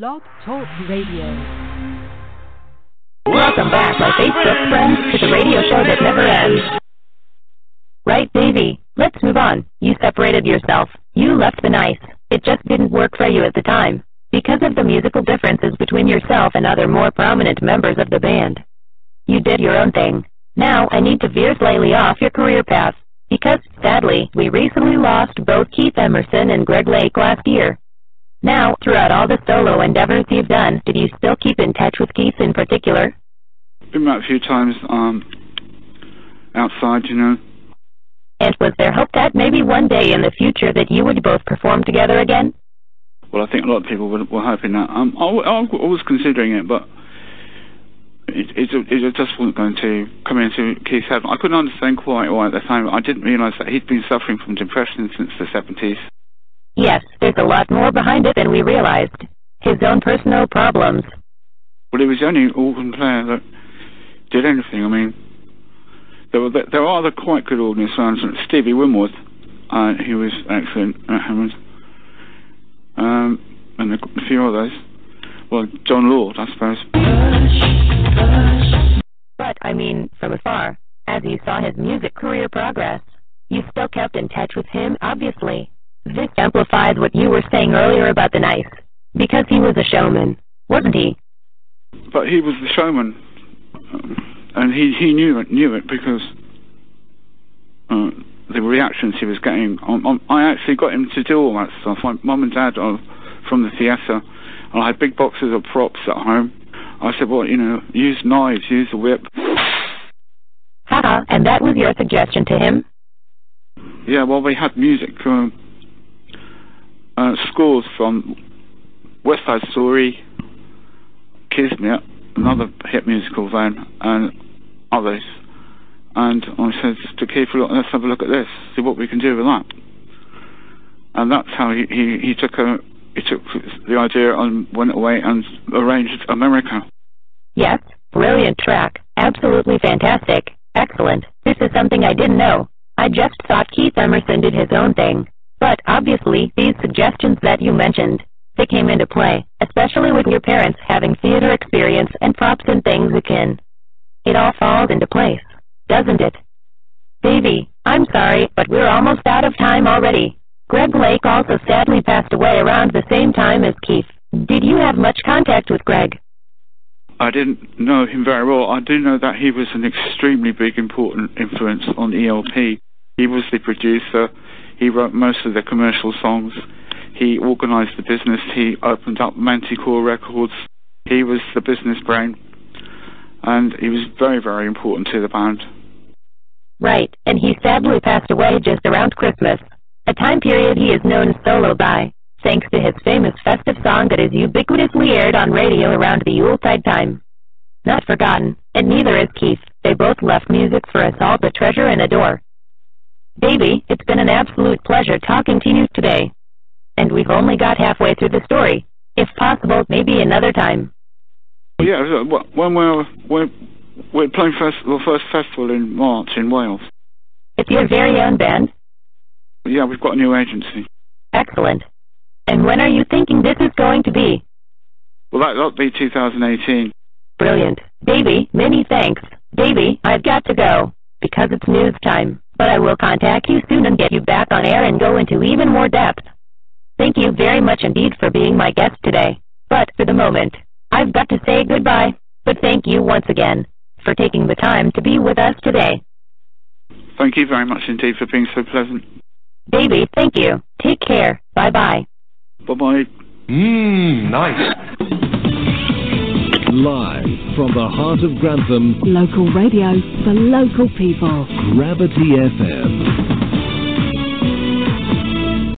Blog Talk Radio. Welcome back, my Facebook friends, to the radio show that never ends. Right, Davy? Let's move on. You separated yourself. You left the nice. It just didn't work for you at the time. Because of the musical differences between yourself and other more prominent members of the band. You did your own thing. Now I need to veer slightly off your career path. Because, sadly, we recently lost both Keith Emerson and Greg Lake last year. Now, throughout all the solo endeavors you've done, did you still keep in touch with Keith in particular? Been out a few times um, outside, you know. And was there hope that maybe one day in the future that you would both perform together again? Well, I think a lot of people were, were hoping that. Um, I, I, I was considering it, but it, it, it just wasn't going to come into Keith's head. I couldn't understand quite why at the time. I didn't realise that he'd been suffering from depression since the 70s. Yes, there's a lot more behind it than we realized. His own personal problems. Well, he was the only organ player that did anything. I mean, there were there are other quite good organ sounds. Stevie Winwood, uh, he was excellent at Hammond, um, and a few others. Well, Jon Lord, I suppose. But, I mean, from afar, as you saw his music career progress, you still kept in touch with him, obviously. This amplifies what you were saying earlier about the nice. Because he was a showman, wasn't he? But he was the showman, um, and he, he knew it, knew it because uh, the reactions he was getting. On, on, I actually got him to do all that stuff. My mum and dad are from the theatre, and I had big boxes of props at home. I said, well, you know, use knives, use a whip. Haha, and that was your suggestion to him? Yeah, well, we had music. Um, scores from West Side Story, Kismet, another hit musical then, and others. And I said to Keith, let's have a look at this, see what we can do with that. And that's how he, he, he took a he took the idea and went away and arranged America. Yes, brilliant track. Absolutely fantastic. Excellent. This is something I didn't know. I just thought Keith Emerson did his own thing. But obviously, these suggestions that you mentioned, they came into play, especially with your parents having theater experience and props and things akin. It all falls into place, doesn't it? Davy, I'm sorry, but we're almost out of time already. Greg Lake also sadly passed away around the same time as Keith. Did you have much contact with Greg? I didn't know him very well. I do know that he was an extremely big, important influence on ELP. He was the producer. He wrote most of the commercial songs. He organized the business. He opened up Manticore Records. He was the business brain. And he was very, very important to the band. Right, and he sadly passed away just around Christmas, a time period he is known solo by, thanks to his famous festive song that is ubiquitously aired on radio around the Yuletide time. Not forgotten, and neither is Keith. They both left music for us all to treasure and adore. Davy, it's been an absolute pleasure talking to you today. And we've only got halfway through the story. If possible, maybe another time. Yeah, when we're, we're, we're playing first, the first festival in March in Wales. It's your very own band? Yeah, we've got a new agency. Excellent. And when are you thinking this is going to be? Well, that, that'll be 2018. Brilliant. Davy, many thanks. Davy, I've got to go, because it's news time but I will contact you soon and get you back on air and go into even more depth. Thank you very much indeed for being my guest today. But for the moment, I've got to say goodbye. But thank you once again for taking the time to be with us today. Thank you very much indeed for being so pleasant. Baby, thank you. Take care. Bye bye. Bye bye. Mmm, nice. Live from the heart of Grantham, Local radio for local people. Gravity FM.